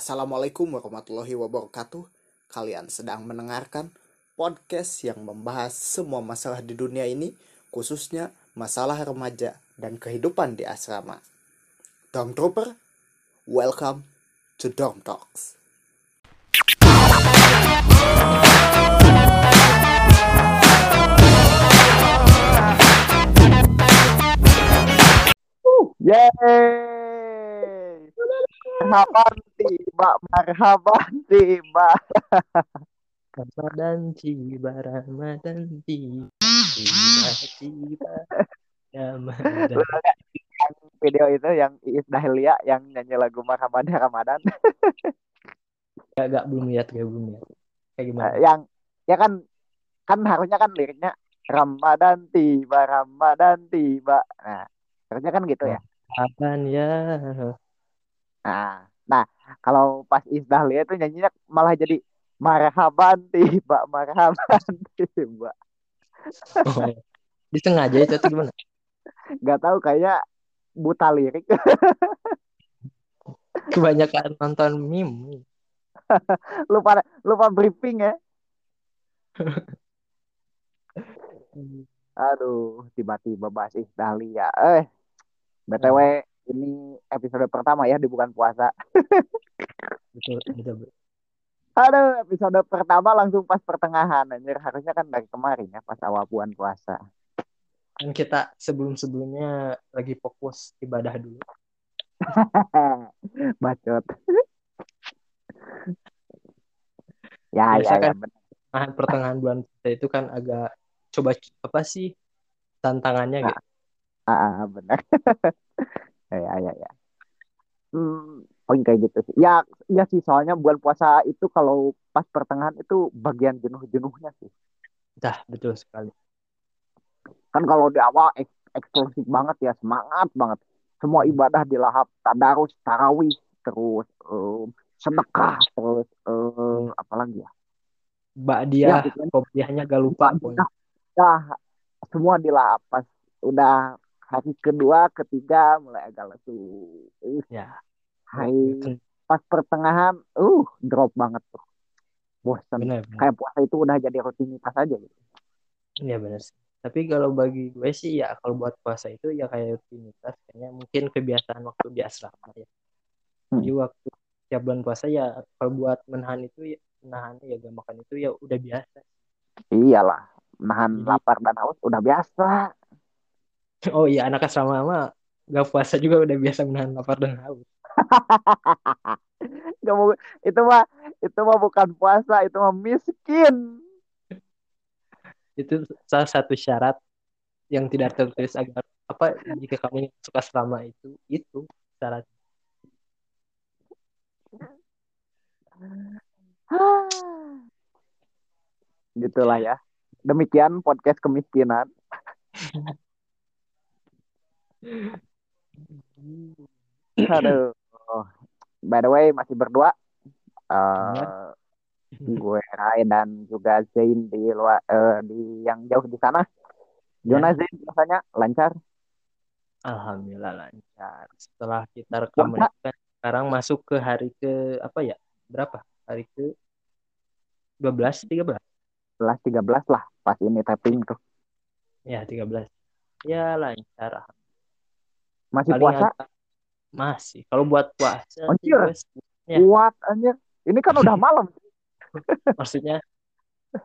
Assalamualaikum warahmatullahi wabarakatuh. Kalian sedang mendengarkan podcast yang membahas semua masalah di dunia ini, khususnya masalah remaja dan kehidupan di asrama. Dorm Trooper, welcome to Dorm Talks. Yeay. Marhaban tiba, marhaban tiba. Ramadan tiba, Ramadan tiba, tiba, tiba, Ramadan. Video itu yang Iis Dahlia yang nyanyi lagu Marhaban ya Ramadan. Gak, gak belum lihat, gak belum lihat. Kayak gimana? Nah, yang ya kan kan harusnya kan liriknya Ramadan tiba, Ramadan tiba. Nah, harusnya kan gitu ya. Apaan ya? Nah, nah kalau pas Iis Dahlia itu nyanyinya malah jadi Marhaban tiba, marhaban tiba. Oh, disengaja itu atau gimana? Gak tahu kayak buta lirik. Kebanyakan nonton meme. lupa lupa briefing ya. Aduh, tiba-tiba bahas Iis Dahlia. Eh, BTW ini episode pertama ya di bulan puasa. Betul, betul. Aduh, episode pertama langsung pas pertengahan. Anjir, harusnya kan dari kemarin ya, pas awal bulan puasa. Kan kita sebelum-sebelumnya lagi fokus ibadah dulu. Bacot. ya, Biasa ya, ya, kan bener. Pertengahan, pertengahan bulan puasa itu kan agak coba apa sih tantangannya gitu. Ah, ah, bener. Ya, ya, ya. Hmm, poin kayak gitu sih. Ya, ya sih soalnya bulan puasa itu kalau pas pertengahan itu bagian jenuh-jenuhnya sih. Dah, betul sekali. Kan kalau di awal ek- eksplosif banget ya, semangat banget. Semua ibadah dilahap, tadarus, tarawih, terus em, sedekah, terus em, apa lagi ya? Mbak Ya, dia, pokoknya kopiahnya gak lupa. Nah, semua dilahap pas udah hari kedua, ketiga mulai agak lesu. Ya, Hari pas pertengahan, uh, drop banget tuh. Bosan. benar, benar. Kayak puasa itu udah jadi rutinitas aja gitu. Iya benar sih. Tapi kalau bagi gue sih ya kalau buat puasa itu ya kayak rutinitas kayaknya mungkin kebiasaan waktu di asrama ya. Hmm. Jadi waktu tiap bulan puasa ya kalau buat menahan itu ya menahan ya gak makan itu ya udah biasa. Iyalah, nahan Jadi lapar dan haus udah biasa. oh iya anak asrama mah gak puasa juga udah biasa menahan lapar dan haus. Gak mau, itu mah itu mah bukan puasa, itu mah miskin. Itu salah satu syarat yang tidak tertulis agar apa jika kamu suka asrama itu itu syarat. Gitulah ya. Demikian podcast kemiskinan. Aduh. By the way, masih berdua. Eh, gue Rai dan juga Zain di luar eh, di yang jauh di sana. Gimana Ya, Zain rasanya lancar? alhamdulillah lancar. Setelah kita itu kan sekarang masuk ke hari ke apa ya? Berapa? Hari ke 12, 13. kelas 13 lah pas ini tapping tuh. Ya, 13. Ya, lancar. Masih Paling puasa? agak masih. Kalau buat puasa Anjir, sebenarnya kuat anjir. Ini kan udah malam. maksudnya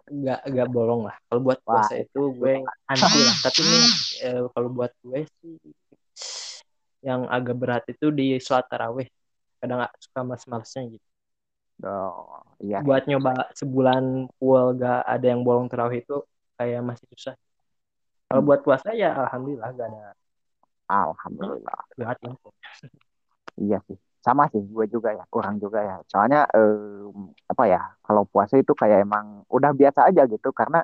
nggak nggak bolong lah. Kalau buat Wah, puasa itu gue anti lah. Tapi nih eh, kalau buat gue sih yang agak berat itu di sholat tarawih. Kadang nggak suka mas-malesnya gitu. oh, iya. Buat nyoba sebulan full gak ada yang bolong tarawih itu kayak masih susah. Kalau Hmm, buat puasa ya alhamdulillah gak ada Alhamdulillah. berat lah. Iya sih. Sama sih gue juga ya, kurang juga ya. Soalnya eh, apa ya, kalau puasa itu kayak emang udah biasa aja gitu karena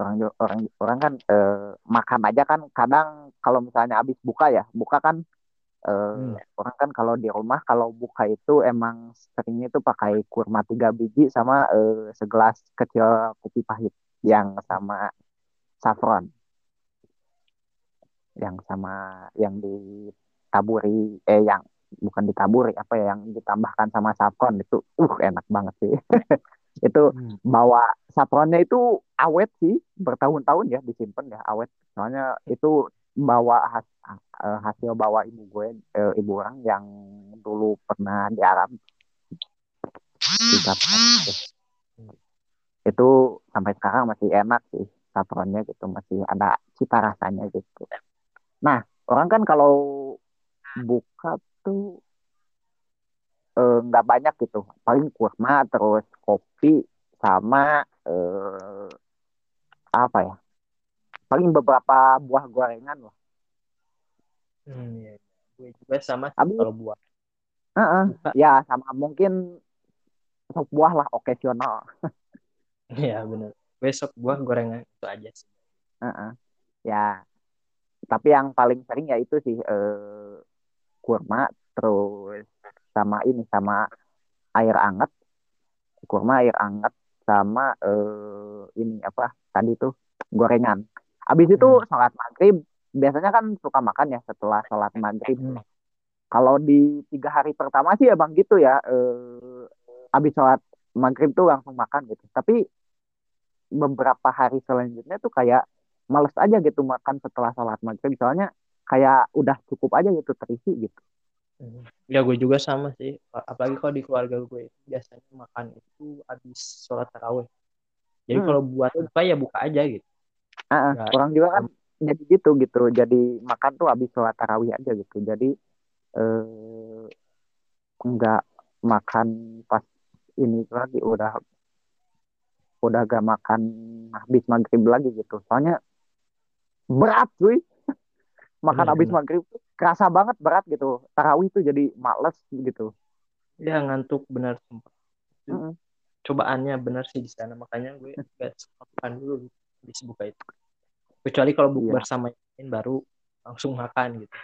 orang orang orang kan eh, makan aja kan kadang kalau misalnya habis buka ya, buka kan eh, Hmm. orang kan kalau di rumah kalau buka itu emang seringnya itu pakai kurma tiga biji sama eh, segelas kecil kopi pahit yang sama saffron, yang sama yang ditaburi eh yang bukan ditaburi apa ya yang ditambahkan sama saffron itu uh enak banget sih. Itu Hmm. bawa saffronnya itu awet sih bertahun-tahun ya disimpan ya awet. Soalnya itu bawa has- eh, hasil bawa ibu gue eh, ibu orang yang dulu pernah di Arab. Itu sampai sekarang masih enak sih saffronnya gitu masih ada cita rasanya gitu nah orang kan kalau buka tuh eh, nggak banyak gitu paling kurma terus kopi sama eh, apa ya paling beberapa buah gorengan loh Hmm, iya. Gue juga sama sih Abi- kalau buat Heeh. buka. ya sama mungkin sop buah lah occasional Iya bener. Besok buah gorengan itu aja sih. Heeh. ya tapi yang paling sering ya itu sih eh, kurma terus sama ini sama air anget kurma air anget sama eh, ini apa tadi tuh gorengan habis itu Hmm. sholat maghrib biasanya kan suka makan ya setelah sholat maghrib Hmm. kalau di tiga hari pertama sih emang gitu ya eh, habis sholat maghrib tuh langsung makan gitu tapi beberapa hari selanjutnya tuh kayak males aja gitu makan setelah sholat maghrib soalnya kayak udah cukup aja gitu terisi gitu Hmm. Ya gue juga sama sih. Apalagi kalau di keluarga gue itu biasanya makan itu habis sholat tarawih. Jadi Hmm. kalau buat buka ya buka aja gitu. Ah, ah, Ya, orang juga kan jadi gitu gitu jadi makan tuh habis sholat tarawih aja gitu jadi eh, nggak makan pas ini lagi udah udah gak makan habis maghrib lagi gitu soalnya berat cuy makan Bener, habis bener. maghrib tuh kerasa banget berat gitu tarawih tuh jadi males gitu Ya ngantuk bener sumpah. Itu Mm-mm. Cobaannya bener sih di sana. Makanya gue gak suka makan dulu habis buka itu. Kecuali kalau bukber sama yang baru langsung makan gitu.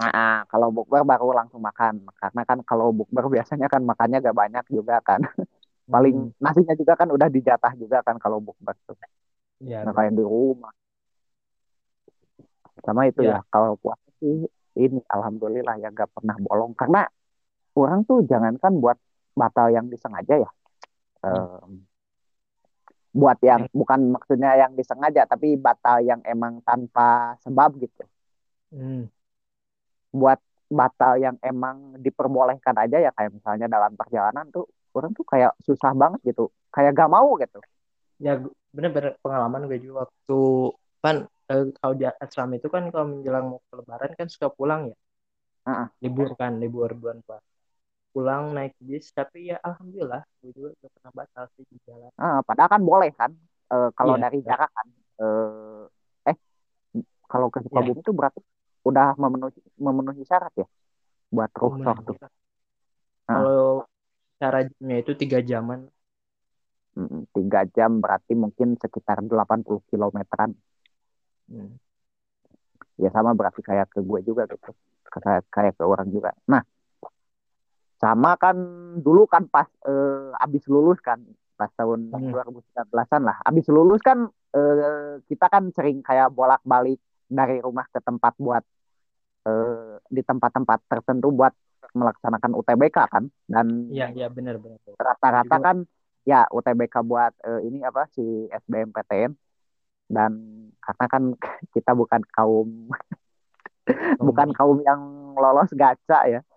Nah, ah, kalau bukber baru langsung makan karena kan kalau bukber biasanya kan makannya gak banyak juga kan paling nasinya juga kan udah dijatah juga kan kalau bukber tuh Ya, nggak kayak di rumah sama itu Ya. ya kalau puasa sih ini alhamdulillah ya gak pernah bolong. Karena orang tuh jangankan buat batal yang disengaja ya. Em, buat yang bukan maksudnya yang disengaja tapi batal yang emang tanpa sebab gitu. Hmm. buat batal yang emang diperbolehkan aja ya kayak misalnya dalam perjalanan tuh orang tuh kayak susah banget gitu. Kayak gak mau gitu. Ya bener-bener pengalaman gue juga waktu kan eh, kalau di asrama itu kan kalau menjelang mau ke lebaran kan suka pulang ya. Heeh. Libur kan, libur bulan puasa. Pulang naik bis tapi ya alhamdulillah gue juga gak pernah batal sih di jalan. Ah, padahal kan boleh kan Eh, kalau Iya. dari jarak kan eh eh kalau ke Sukabumi tuh berarti udah memenuhi memenuhi syarat ya buat rukhsah tuh Kalau cara jamnya itu tiga jaman. Tiga jam berarti mungkin sekitar 80 kilometeran Hmm. ya sama berarti kayak ke gue juga gitu kayak kayak ke orang juga nah sama kan dulu kan pas eh, abis lulus kan pas tahun Hmm. 2019an lah abis lulus kan eh, kita kan sering kayak bolak balik dari rumah ke tempat buat eh, di tempat-tempat tertentu buat melaksanakan UTBK kan dan Iya, iya benar benar. rata-rata kan ya UTBK buat eh, ini apa si SBMPTN dan karena kan kita bukan kaum bukan kaum yang lolos gacha ya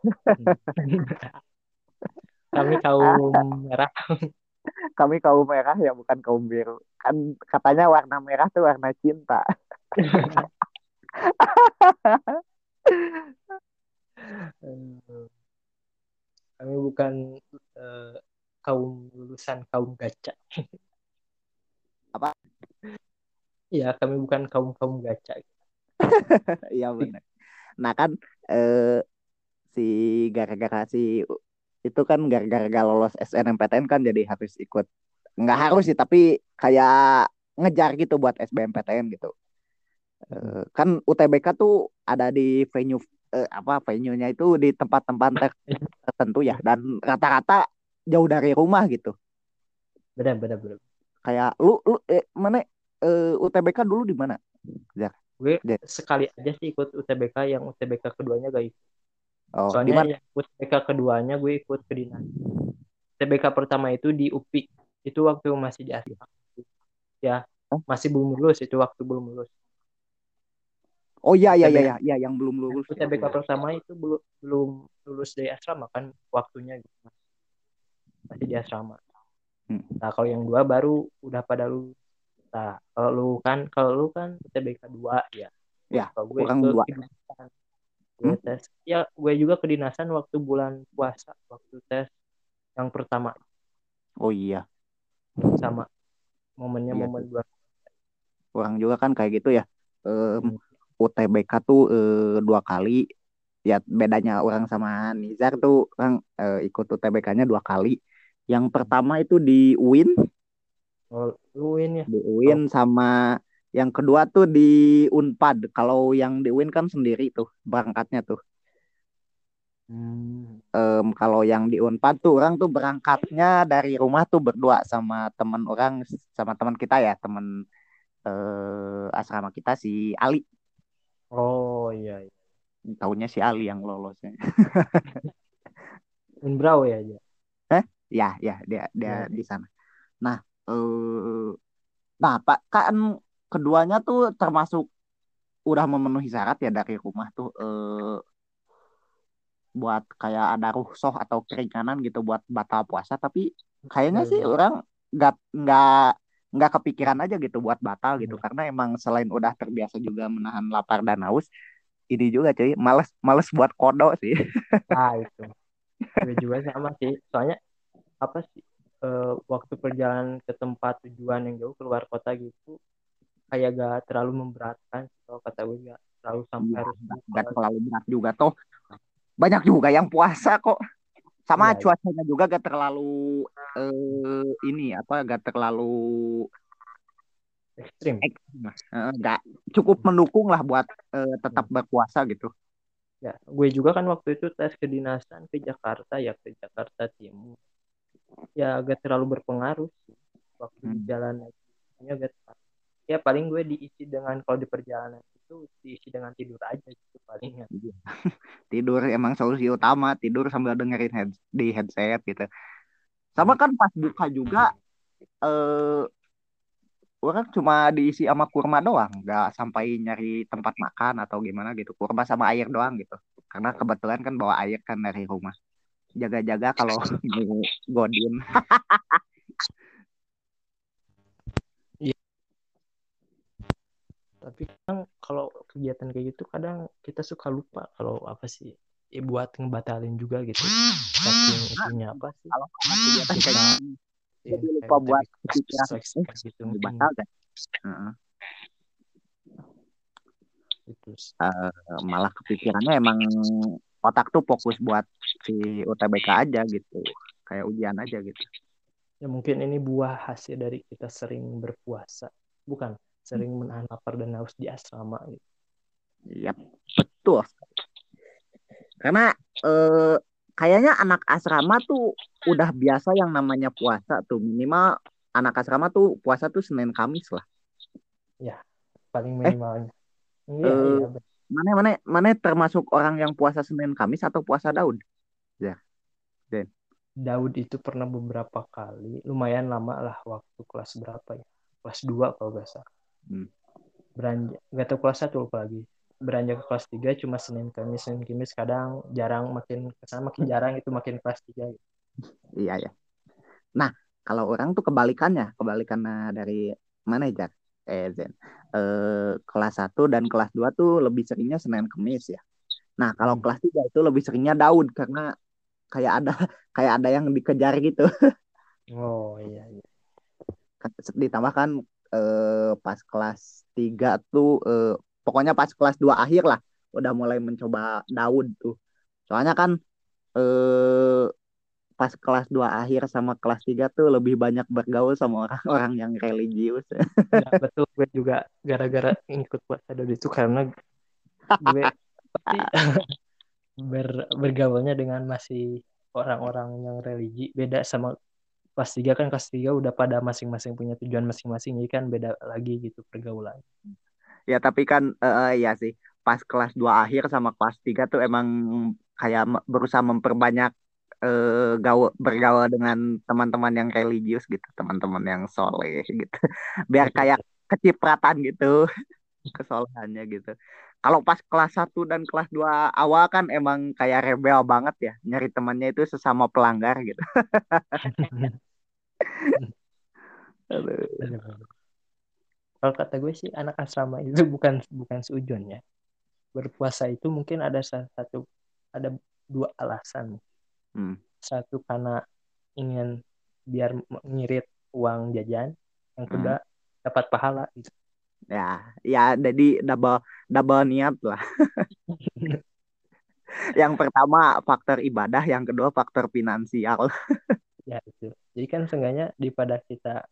Kami kaum merah. kami kaum merah ya bukan kaum biru kan katanya warna merah tuh warna cinta Kami bukan eh, kaum lulusan kaum gacha. Apa? Iya, kami bukan kaum kaum gacha. iya benar nah kan eh, si gara-gara si itu kan gara-gara gak lolos SNMPTN kan jadi harus ikut. Nggak harus sih tapi kayak ngejar gitu buat SBMPTN gitu. Eh, kan UTBK tuh ada di venue eh, apa venue-nya itu di tempat-tempat ter- tertentu ya. Dan rata-rata jauh dari rumah gitu. Benar, benar, benar. kayak lu lu eh, mana eh, UTBK dulu di mana Gue Ya. sekali aja sih ikut UTBK yang UTBK keduanya gak ikut. Oh, Soalnya mana? yang UTBK keduanya gue ikut ke dinas. UTBK pertama itu di UPI. Itu waktu masih di asrama. Ya, Hah? masih belum lulus itu waktu belum lulus. Oh iya iya iya iya yang belum lulus. UTBK pertama itu belum belum lulus dari asrama kan waktunya gitu. Masih di asrama. Hmm. Nah, kalau yang dua baru udah pada lulus. Nah, kalau lu kan kalau lu kan UTBK 2 ya. Ya, Kalau gue kurang dua. kedinasan. Gue Hmm? tes. Ya, gue juga kedinasan waktu bulan puasa, waktu tes yang pertama Oh iya, sama momennya Iya momen dua orang juga kan kayak gitu ya. Hmm. UTBK tuh eh, dua kali. Ya bedanya orang sama Nizar tuh orang eh, ikut UTBK-nya dua kali. Yang pertama itu di UIN, Oh, lu win ya. di UIN sama yang kedua tuh di Unpad. Kalau yang di UIN kan sendiri tuh berangkatnya tuh. Hmm. Em, kalau yang di Unpad tuh orang tuh berangkatnya dari rumah tuh berdua sama teman orang sama teman kita ya teman eh, asrama kita si Ali. Oh iya, iya. Tahunya si Ali yang lolosnya. Unbrau ya aja. Ya, ya, dia dia Ya. di sana. Nah, eh nah, Pak, kan keduanya tuh termasuk udah memenuhi syarat ya dari rumah tuh eh buat kayak ada rukhsah atau keringanan gitu buat batal puasa, tapi kayaknya sih Hmm. orang nggak nggak nggak kepikiran aja gitu buat batal gitu Hmm. karena emang selain udah terbiasa juga menahan lapar dan haus, ini juga cuy, males males buat kodo sih. Ah itu. Gue juga sama sih. Soalnya apa sih eh, waktu perjalanan ke tempat tujuan yang jauh keluar kota gitu kayak gak terlalu memberatkan kalau kata gue gak terlalu sampai Iya, harus nggak terlalu berat juga toh. Banyak juga yang puasa kok. Sama iya. cuacanya juga gak terlalu eh ini apa gak terlalu ekstrim. Eh, nggak cukup mendukung lah buat eh, tetap berpuasa gitu. Ya, gue juga kan waktu itu tes kedinasan ke Jakarta ya ke Jakarta Timur. Ya agak terlalu berpengaruh sih waktu di Hmm. jalan itu agak ya paling gue diisi dengan kalau di perjalanan itu diisi dengan tidur aja gitu palingnya. Tidur emang solusi utama, tidur sambil dengerin head, di headset gitu. Sama kan pas buka juga eh orang cuma diisi sama kurma doang, nggak sampai nyari tempat makan atau gimana gitu. Kurma sama air doang gitu. Karena kebetulan kan bawa air kan dari rumah. Jaga-jaga kalau godin. Tapi kadang kalau kegiatan kayak gitu kadang kita suka lupa kalau apa sih ya buat ngebatalin juga gitu. Saking itunya apa sih? Kalau kegiatan kayak ya, lupa buat gitu kan. Heeh. gitu. Eh, malah kepikirannya emang otak tuh fokus buat si UTBK aja gitu. Kayak ujian aja gitu. Ya mungkin ini buah hasil dari kita sering berpuasa, bukan sering menahan lapar dan haus di asrama gitu. Yap, betul. Karena eh, kayaknya anak asrama tuh udah biasa yang namanya puasa tuh. Minimal anak asrama tuh puasa tuh Senin Kamis lah. Paling Eh, minimalnya. Iya, eh, iya. Mana mana mana termasuk orang yang puasa Senin Kamis atau puasa Daud? Ya, Den. Daud itu pernah beberapa kali, lumayan lama lah waktu kelas berapa ya? Kelas 2 kalau nggak salah. Hmm. Beranjak, nggak tahu kelas 1 lupa lagi. Beranjak ke kelas 3 cuma Senin Kamis, Senin Kamis kadang jarang makin ke sana makin jarang itu makin kelas 3 gitu. Iya ya. Nah, kalau orang tuh kebalikannya, kebalikannya dari manajer eh Zen. Eh, kelas 1 dan kelas 2 tuh lebih seringnya Senin Kamis ya. Nah, kalau Hmm. kelas 3 itu lebih seringnya Daud karena kayak ada kayak ada yang dikejar gitu. Oh iya iya. Ditambahkan eh, pas kelas 3 tuh eh, pokoknya pas kelas 2 akhir lah udah mulai mencoba Daud tuh. Soalnya kan eh pas kelas 2 akhir sama kelas 3 tuh lebih banyak bergaul sama orang-orang yang religius. Ya, betul. Gue juga gara-gara ngikut puasa Daud itu karena gue pasti ber, bergaulnya dengan masih orang-orang yang religi. Beda sama kelas 3 kan kelas 3 udah pada masing-masing punya tujuan masing-masing jadi kan beda lagi gitu pergaulan. Ya tapi kan eh, ya sih. Pas kelas 2 akhir sama kelas 3 tuh emang kayak berusaha memperbanyak eh, gaul bergaul dengan teman-teman yang religius gitu, teman-teman yang soleh gitu. Biar kayak kecipratan gitu kesolehannya gitu. Kalau pas kelas 1 dan kelas 2 awal kan emang kayak rebel banget ya, nyari temannya itu sesama pelanggar gitu. Kalau kata gue sih anak asrama itu bukan bukan seujon ya. Berpuasa itu mungkin ada satu ada dua alasan. Hmm. Satu karena ingin biar ngirit uang jajan, yang kedua dapat pahala gitu. Ya, ya jadi double double niat lah. Yang pertama faktor ibadah, yang kedua faktor finansial. Ya itu. Jadi kan seenggaknya daripada kita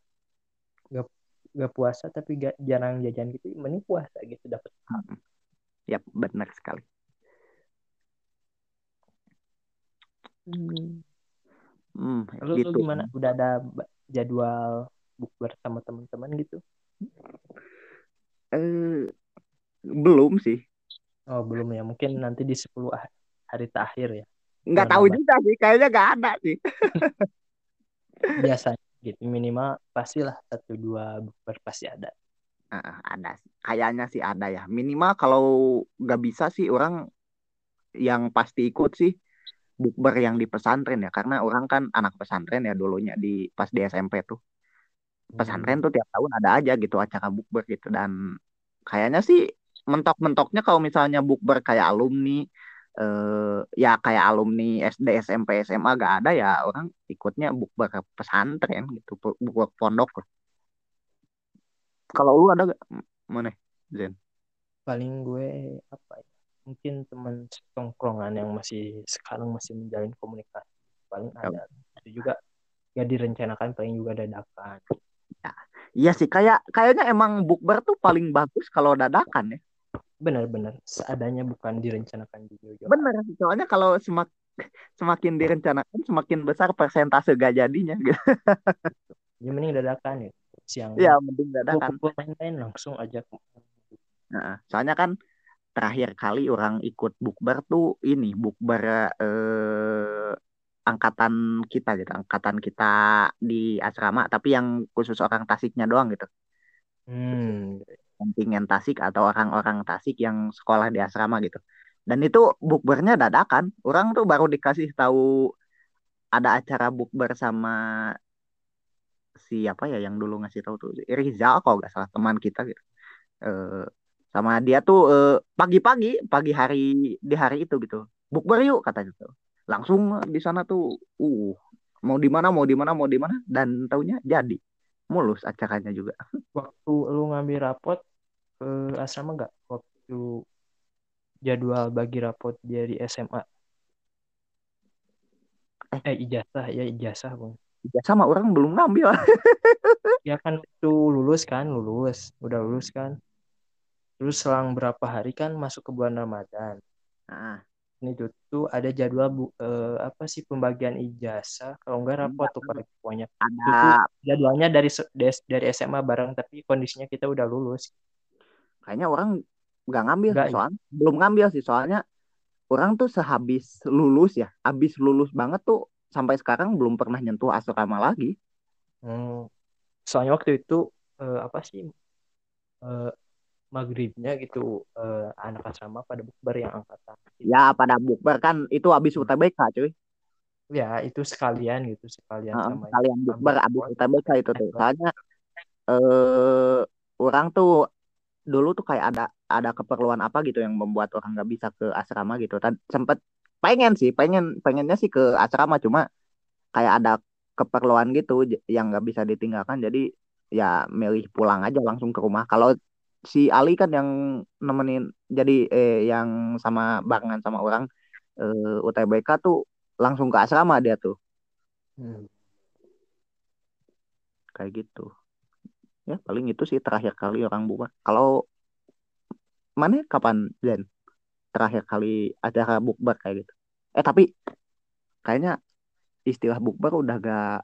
gak, gak puasa tapi gak, jarang jajan gitu, mending puasa gitu dapat. Ya, benar sekali. Hmm. Hmm, Lu, lu gitu. gimana? Udah ada jadwal bukber sama teman-teman gitu? Eh, belum sih. Oh belum ya, mungkin nanti di 10 ah- hari terakhir ya. Nggak tahu juga sih, kayaknya nggak ada sih. Biasanya gitu, minimal pastilah satu dua bukber pasti ada. Ah, ada. Kayaknya sih ada ya. Minimal kalau nggak bisa sih orang yang pasti ikut sih bukber yang di pesantren ya. Karena orang kan anak pesantren ya dulunya di pas di SMP tuh. Pesantren tuh tiap tahun ada aja gitu acara bukber gitu dan kayaknya sih mentok-mentoknya kalau misalnya bukber kayak alumni eh ya kayak alumni SD, SMP, SMA gak ada ya orang ikutnya bukber pesantren gitu, bukber pondok lah. Kalau lu ada gak? Mana? Zen. Paling gue apa ya? Mungkin teman tongkrongan yang masih sekarang masih menjalin komunikasi. Paling ada. Itu juga gak direncanakan, paling juga dadakan. Iya sih kayak kayaknya emang bukber tuh paling bagus kalau dadakan ya. Benar-benar seadanya bukan direncanakan juga. Bener, soalnya kalau semak semakin direncanakan semakin besar persentase gak jadinya gitu. Ya mending dadakan ya. Siang Ya mending dadakan. main-main langsung ajak. Nah, soalnya kan terakhir kali orang ikut bukber tuh ini bukber eh, angkatan kita gitu, angkatan kita di asrama, tapi yang khusus orang Tasiknya doang gitu. Hmm. Kontingen Tasik atau orang-orang Tasik yang sekolah di asrama gitu. Dan itu bukbernya dadakan. Orang tuh baru dikasih tahu ada acara bukber sama siapa ya yang dulu ngasih tahu tuh Rizal kok gak salah teman kita gitu. Eh, sama dia tuh eh, pagi-pagi pagi hari di hari itu gitu bukber yuk katanya tuh langsung di sana tuh uh mau di mana mau di mana mau di mana dan taunya jadi mulus acaranya juga Waktu lu ngambil rapot ke asrama gak? Waktu jadwal bagi rapot dari SMA. Eh ijazah ya ijazah bang. ya sama orang belum ngambil Ya kan itu lulus kan lulus udah lulus kan. Terus selang berapa hari kan masuk ke bulan Ramadan. nah, Ini tuh, tuh ada jadwal bu, eh, apa sih pembagian ijazah kalau enggak rapot tuh pada pokoknya. Itu ada jadwalnya dari dari SMA bareng tapi kondisinya kita udah lulus. kayaknya orang nggak ngambil Nggak, sih soalnya belum ngambil sih soalnya orang tuh sehabis lulus ya habis lulus banget tuh sampai sekarang belum pernah nyentuh asrama lagi Hmm. Soalnya waktu itu eh, apa sih eh, maghribnya gitu eh, anak asrama pada bukber yang angkatan. ya pada bukber kan itu habis UTBK cuy. Ya itu sekalian gitu sekalian Heeh, sama kalian bukber abis. UTBK itu tuh. Soalnya eh orang tuh dulu tuh kayak ada ada keperluan apa gitu yang membuat orang nggak bisa ke asrama gitu. Tad sempet pengen sih pengen pengennya sih ke asrama. Cuma kayak ada keperluan gitu yang nggak bisa ditinggalkan. Jadi ya milih pulang aja langsung ke rumah. Kalau si Ali kan yang nemenin jadi eh yang sama barengan sama orang eh, UTBK tuh langsung ke asrama dia tuh. Hmm. kayak gitu. Ya paling itu sih terakhir kali orang bubar. Kalau mana kapan Zen? Terakhir kali acara bukber kayak gitu. Eh tapi kayaknya istilah bukber udah gak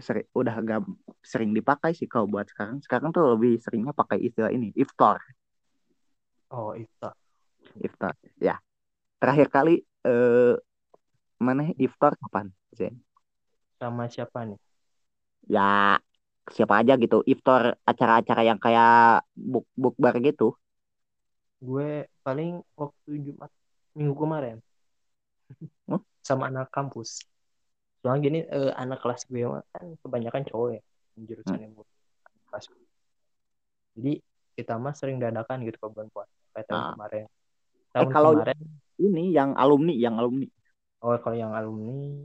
sering udah gak sering dipakai sih kalau buat sekarang. Sekarang tuh lebih seringnya pakai istilah ini iftar. Oh itu. iftar ya. Terakhir kali eh mana? Iftar kapan Zen? sama siapa nih? Ya siapa aja gitu. Iftar acara-acara yang kayak buk bukber gitu. Gue paling waktu Jumat minggu kemarin. Hmm? sama anak kampus soalnya gini eh, anak kelas gue kan kebanyakan cowok ya jurusan yang kelas. Gue. jadi kita mah sering dadakan gitu ke bulan puasa kayak tahun Ah. kemarin. Tahun kalau- kemarin ini yang alumni yang alumni. Oh kalau yang alumni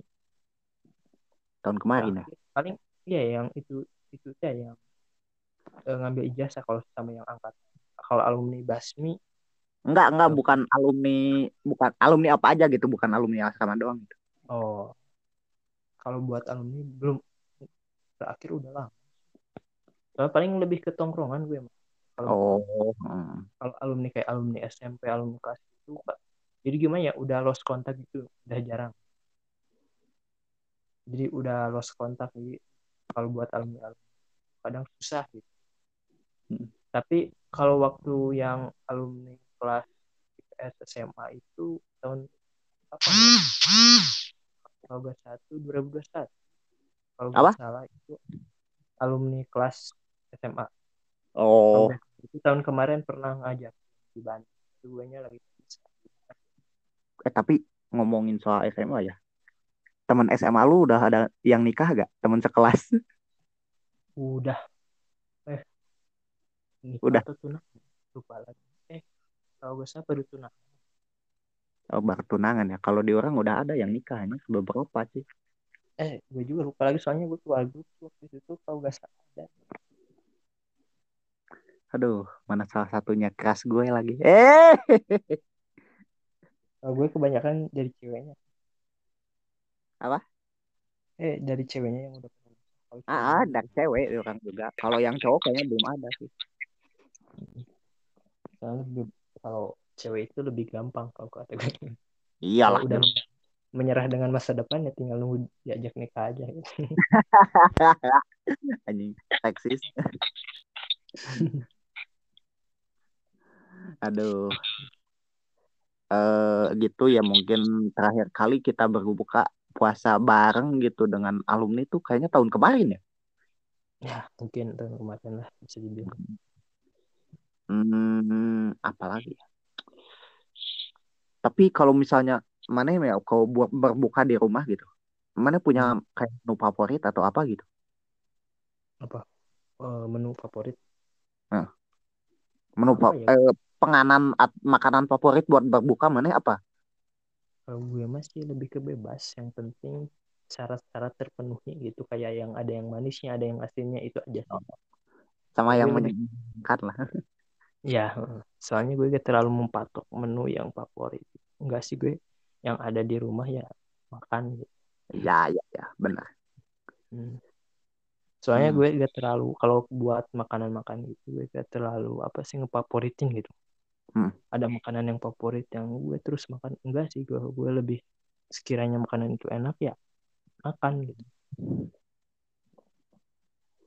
tahun kemarin ya? paling iya yang itu itu ya yang eh, ngambil ijazah kalau sama yang angkat kalau alumni basmi enggak enggak bukan alumni bukan alumni apa aja gitu bukan alumni asrama doang gitu. oh kalau buat alumni belum terakhir udah lama Soalnya paling lebih ke tongkrongan gue mah. kalau oh hmm. kalau alumni kayak alumni SMP alumni kelas itu Pak. jadi gimana ya udah lost kontak gitu udah jarang jadi udah lost kontak jadi kalau buat alumni alumni kadang susah gitu Hmm. tapi kalau waktu yang alumni kelas IPS SMA itu tahun apa ya kalau nggak satu 2021 kalau nggak salah itu alumni kelas SMA oh. Tahun- itu tahun kemarin pernah ngajak di Bandung keduanya lagi eh tapi ngomongin soal SMA ya. Teman SMA lu udah ada yang nikah gak? Teman sekelas? Udah. Eh. Nikah Udah. atau tunang lupa lagi. Eh kalau gak salah baru tunang oh, baru tunangan ya. Kalau di orang udah ada yang nikahnya beberapa sih. Eh gue juga lupa lagi soalnya gue keluar grup waktu itu kalau gak salah ada. Aduh mana salah satunya keras gue lagi. Eh! Kalau gue kebanyakan dari ceweknya. Apa? eh dari ceweknya yang udah ah ada cewek orang juga. Kalau yang cowok kayaknya belum ada sih. Soalnya kalau cewek itu lebih gampang kalau kata gue iyalah udah menyerah dengan masa depan ya tinggal nunggu diajak nikah aja. Gitu. anjing seksis. Aduh. Eh gitu ya mungkin terakhir kali kita berbuka puasa bareng gitu dengan alumni tuh kayaknya tahun kemarin ya? Ya mungkin tahun kemarin lah bisa dibilang. Hmm apalagi ya tapi kalau misalnya mana ya kalau buat berbuka di rumah gitu mana punya kayak menu favorit atau apa gitu? Eh, menu favorit? Menu Apa fa- ya? eh, penganan makanan favorit buat berbuka mana apa? Kalau gue masih lebih ke bebas yang penting syarat-syarat terpenuhi gitu kayak yang ada yang manisnya ada yang asinnya itu aja sih. Sama yang menyenangkan lah ya soalnya gue gak terlalu mempatok menu yang favorit enggak sih gue yang ada di rumah ya makan ya ya ya benar Hmm. Soalnya Hmm. gue gak terlalu kalau buat makanan-makan gitu gue gak terlalu apa sih ngefavoritin gitu. Hmm. Ada makanan yang favorit yang gue terus makan enggak sih gue gue lebih sekiranya makanan itu enak ya makan gitu.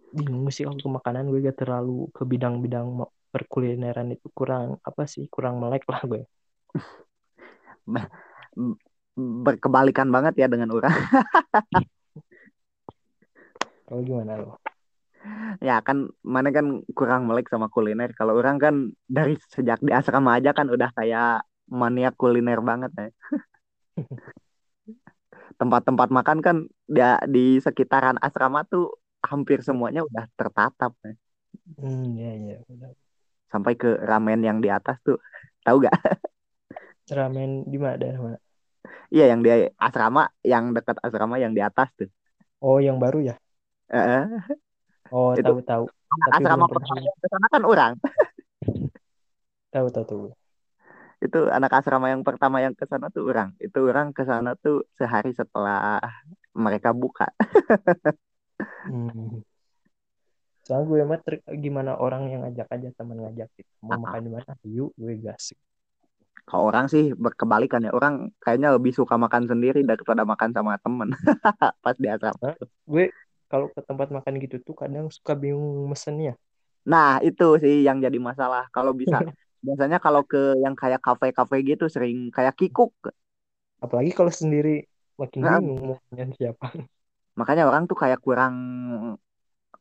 Bingung sih kalau ke makanan gue gak terlalu ke bidang-bidang perkulineran itu kurang apa sih kurang melek lah gue. berkebalikan banget ya dengan orang Kalau gimana lo? ya kan mana kan kurang melek sama kuliner kalau orang kan dari sejak di asrama aja kan udah kayak maniak kuliner banget ya tempat-tempat makan kan dia di sekitaran asrama tuh hampir semuanya udah tertatap ya. Hmm ya ya udah. Sampai ke ramen yang di atas tuh tahu gak Ramen di mana daerah mana? iya yang di asrama yang dekat asrama yang di atas tuh Oh yang baru ya? Oh Itu tahu tahu. Asrama pertama yang ke sana kan orang tahu tahu tahu. itu anak asrama yang pertama yang ke sana tuh orang itu orang ke sana tuh sehari setelah mereka buka Hmm. Soalnya gue mah ter- gimana orang yang ngajak aja teman ngajak gitu. Mau Ah. makan di mana? Yuk, gue gas. kalau orang sih berkebalikan ya orang kayaknya lebih suka makan sendiri daripada makan sama temen pas di asrama Gue kalau ke tempat makan gitu tuh kadang suka bingung mesennya. nah itu sih yang jadi masalah kalau bisa biasanya kalau ke yang kayak kafe-kafe gitu sering kayak kikuk apalagi kalau sendiri makin Nah. bingung mau siapa makanya orang tuh kayak kurang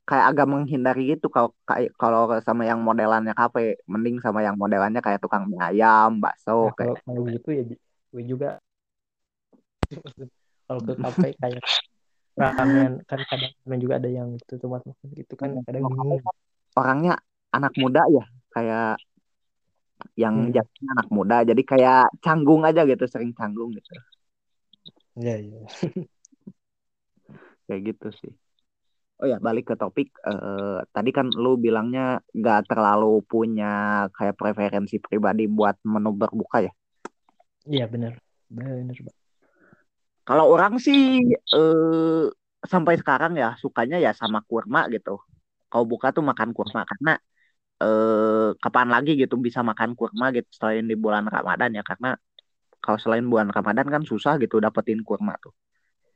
kayak agak menghindari gitu kalau kayak kalau sama yang modelannya kafe. Mending sama yang modelannya kayak tukang mie ayam bakso Nah, kayak kalau gitu. ya gue juga kalau ke kafe kayak ramen kan kadang ramen juga ada yang itu tempat makan gitu kan kadang bingung orangnya anak muda ya kayak yang Hmm. jatuhnya anak muda jadi kayak canggung aja gitu sering canggung gitu. Ya ya kayak gitu sih oh ya balik ke topik eh, tadi kan lu bilangnya nggak terlalu punya kayak preferensi pribadi buat menu berbuka ya? Iya bener. Pak. kalau orang sih eh, sampai sekarang ya sukanya ya sama kurma gitu. Kalau buka tuh makan kurma karena eh, kapan lagi gitu bisa makan kurma gitu selain di bulan Ramadan ya? Karena kalau selain bulan Ramadan kan susah gitu dapetin kurma tuh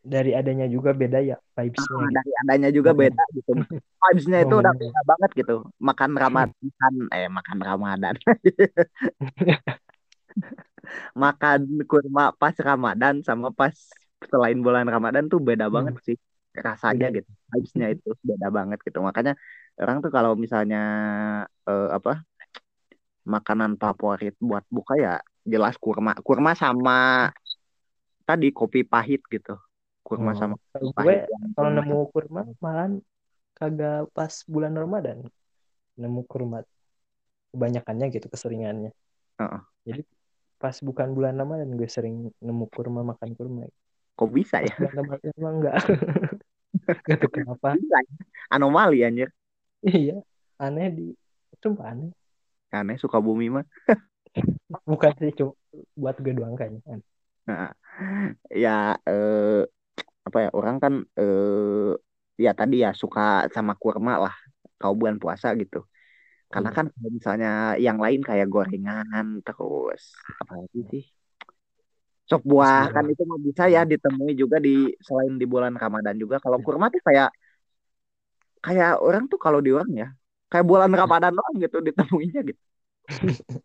dari adanya juga beda ya vibesnya Ah, gitu. dari adanya juga beda gitu. Vibes-nya itu udah beda banget gitu. Makan Ramadan, eh makan Ramadan. makan kurma pas Ramadan sama pas selain bulan Ramadan tuh beda Hmm. banget sih rasanya Beda. gitu. Vibes-nya itu beda banget gitu. Makanya orang tuh kalau misalnya eh, apa makanan favorit buat buka ya jelas kurma. Kurma sama tadi kopi pahit gitu. Kurma Oh, sama kalau gue kalau nemu kurma malahan kagak pas bulan Ramadan nemu kurma kebanyakannya gitu keseringannya Heeh. jadi pas bukan bulan Ramadan gue sering nemu kurma makan kurma kok bisa ya? bulan Ramadan emang enggak gak tahu kenapa ya? Anomali anjir. iya aneh di sumpah aneh Aneh suka bumi mah. bukan sih cuma buat gue doang kayaknya kan Nah, ya eh, apa ya orang kan eh, ya tadi ya suka sama kurma lah kalau bulan puasa gitu. Karena Iya. kan misalnya yang lain kayak gorengan terus apa lagi sih? Sop buah kan itu mah bisa ya ditemui juga di selain di bulan Ramadan juga. Kalau Iya. kurma tuh kayak kayak orang tuh kalau di orang ya kayak bulan Ramadan doang gitu ditemuinya gitu.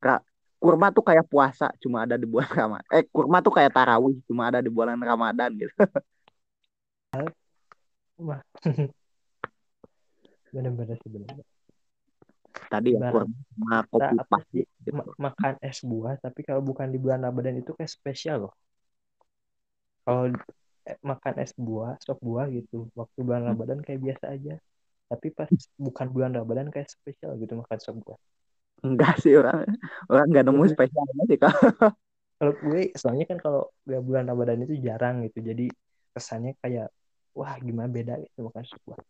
Kak, kurma tuh kayak puasa cuma ada di bulan Ramadan. Eh, kurma tuh kayak tarawih cuma ada di bulan Ramadan gitu. Wah. bener-bener sih bener Tadi ya kurma kopi pahit sih gitu. ma- makan es buah tapi kalau bukan di bulan Ramadan itu kayak spesial loh kalau eh, makan es buah sop buah gitu waktu bulan Hmm. Ramadan kayak biasa aja tapi pas bukan bulan Ramadan kayak spesial gitu makan sop buah Enggak sih orang orang nggak nemu Bener. spesialnya sih kak. kalau gue soalnya kan kalau nggak bulan Ramadan itu jarang gitu jadi kesannya kayak wah gimana beda gitu makan sop buah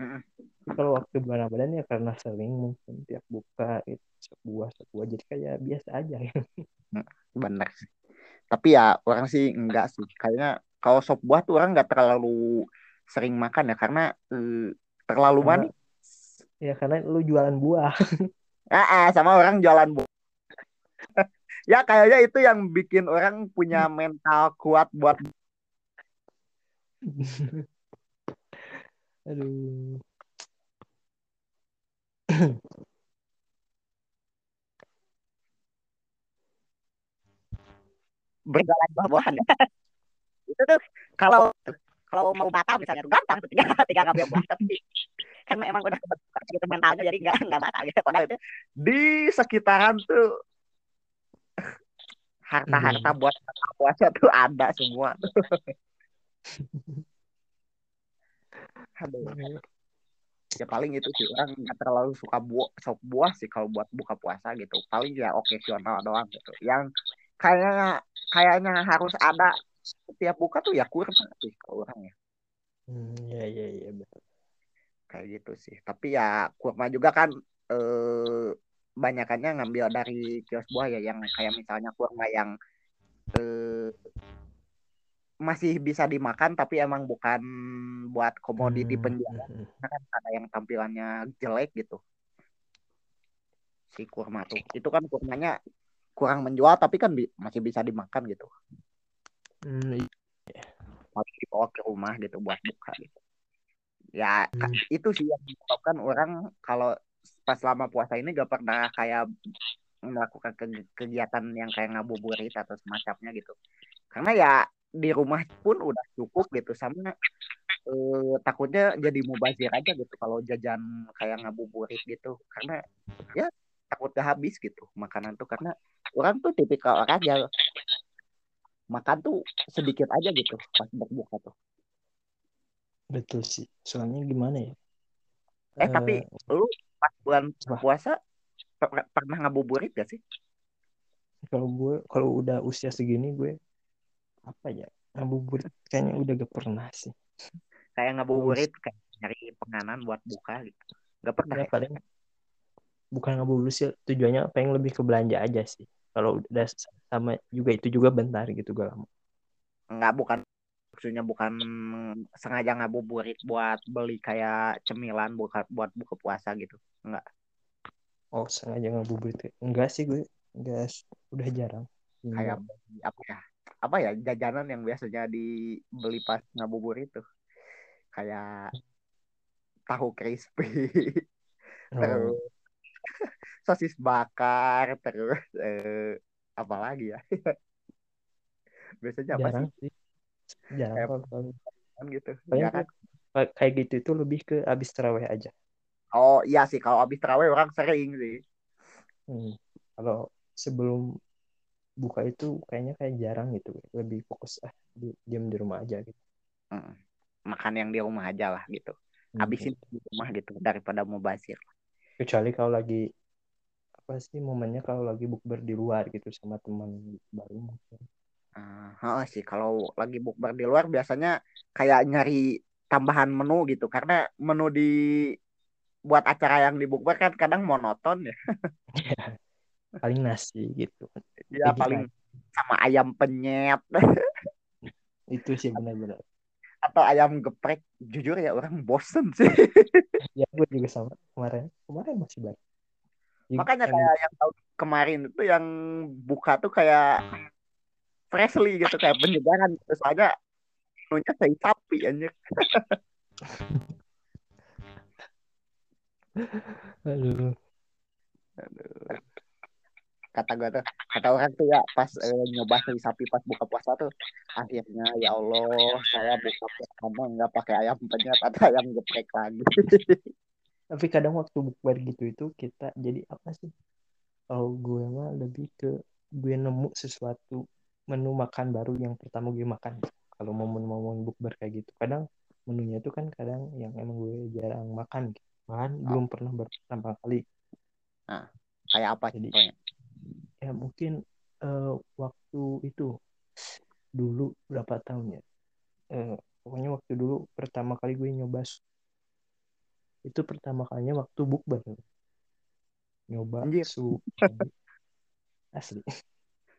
Mm. Tapi kalau waktu bulan Ramadan ya karena sering mungkin tiap buka itu sop buah sop buah jadi kayak biasa aja Bener sih. Tapi ya orang sih enggak sih. Kayaknya kalau sop buah tuh orang nggak terlalu sering makan ya karena eh, terlalu manis. ya karena lu jualan buah Ah, sama orang jualan buah. ya kayaknya itu yang bikin orang punya mental kuat buat aduh berjalan buah-buahan. itu tuh kalau kalau mau batal misalnya gampang tinggal tinggal ngambil buah tapi kan emang udah gitu mentalnya jadi nggak nggak batal gitu padahal itu di sekitaran tuh harta-harta Hmm. buat puasa tuh ada semua Aduh. ya paling itu sih orang nggak terlalu suka buah sop buah sih kalau buat buka puasa gitu paling ya occasional doang gitu yang kayaknya kayaknya harus ada setiap buka tuh ya kurma sih kalau orang ya Hmm, iya iya iya betul. Kayak gitu sih. Tapi ya kurma juga kan eh banyakannya ngambil dari kios buah ya yang kayak misalnya kurma yang eh, masih bisa dimakan tapi emang bukan buat komoditi Hmm, penjualan. hmm, hmm. Karena kan ada yang tampilannya jelek gitu. Si kurma tuh. Itu kan kurmanya kurang menjual tapi kan bi- masih bisa dimakan gitu. Hmm, i- harus dibawa ke rumah gitu buat buka gitu ya Hmm. itu sih yang menyebabkan orang kalau pas selama puasa ini gak pernah kayak melakukan ke- kegiatan yang kayak ngabuburit atau semacamnya gitu. Karena ya di rumah pun udah cukup gitu sama eh, takutnya jadi mubazir aja gitu kalau jajan kayak ngabuburit gitu. Karena ya takut gak habis gitu makanan tuh karena orang tuh tipikal orang yang makan tuh sedikit aja gitu pas berbuka tuh betul sih. Soalnya gimana ya? Eh tapi lu pas bulan Wah. puasa per- pernah ngabuburit gak sih? Kalau gue kalau udah usia segini gue apa ya ngabuburit kayaknya udah gak pernah sih. Kayak ngabuburit kayak nyari penganan buat buka gitu. Gak pernah ya ya? paling bukan ngabuburit sih tujuannya pengen lebih ke belanja aja sih. Kalau udah sama juga itu juga bentar gitu gak lama nggak bukan maksudnya bukan sengaja ngabuburit buat beli kayak cemilan buat buat buka puasa gitu nggak oh sengaja ngabuburit enggak sih gue enggak udah jarang. Kayak beli apa ya apa ya jajanan yang biasanya dibeli pas ngabuburit tuh. Kayak tahu crispy Oh, terus sosis bakar terus eh, apa lagi ya? Biasanya apa jarang sih sih jarang Kayak- kalau- kalau- Kan gitu jarang kayak- gitu itu lebih ke abis terawih aja oh iya sih kalau habis terawih orang sering sih Hmm. Kalau sebelum buka itu kayaknya kayak jarang gitu, lebih fokus ah di, diam di rumah aja gitu. Mm. makan yang di rumah aja lah gitu Hmm. habisin di rumah gitu daripada mau basir Kecuali kalau lagi apa sih momennya kalau lagi bukber di luar gitu sama teman baru mungkin. Ah, sih kalau lagi bukber di luar biasanya kayak nyari tambahan menu gitu karena menu di buat acara yang di bukber kan kadang monoton ya Paling nasi gitu. ya Jadi paling sama ayam penyet Itu sih benar-benar. atau ayam geprek jujur ya orang bosen sih Ya gue juga sama kemarin. Kemarin masih. Jadi makanya kan kayak yang tahun kemarin itu yang buka tuh kayak freshly gitu kayak penyegaran terus aja menunya sei sapi anjir aduh, kata gue tuh kata orang tuh ya pas eh, nyoba sei sapi pas buka puasa tuh akhirnya ya Allah saya buka puasa nggak pakai ayam penyet atau ayam geprek lagi. Tapi kadang waktu bukber gitu itu kita jadi apa sih? Kalau gue mah lebih ke gue nemu sesuatu menu makan baru yang pertama gue makan. Kalau momen-momen bukber kayak gitu, kadang menunya itu kan kadang yang emang gue jarang makan. Gitu. Bahkan belum pernah baru pertama kali. kayak apa Jadi- contohnya Ya mungkin eh, waktu itu dulu berapa tahun ya? Eh, pokoknya waktu dulu pertama kali gue nyoba itu pertama kalinya waktu bukber. Nyoba Anjir. su asli.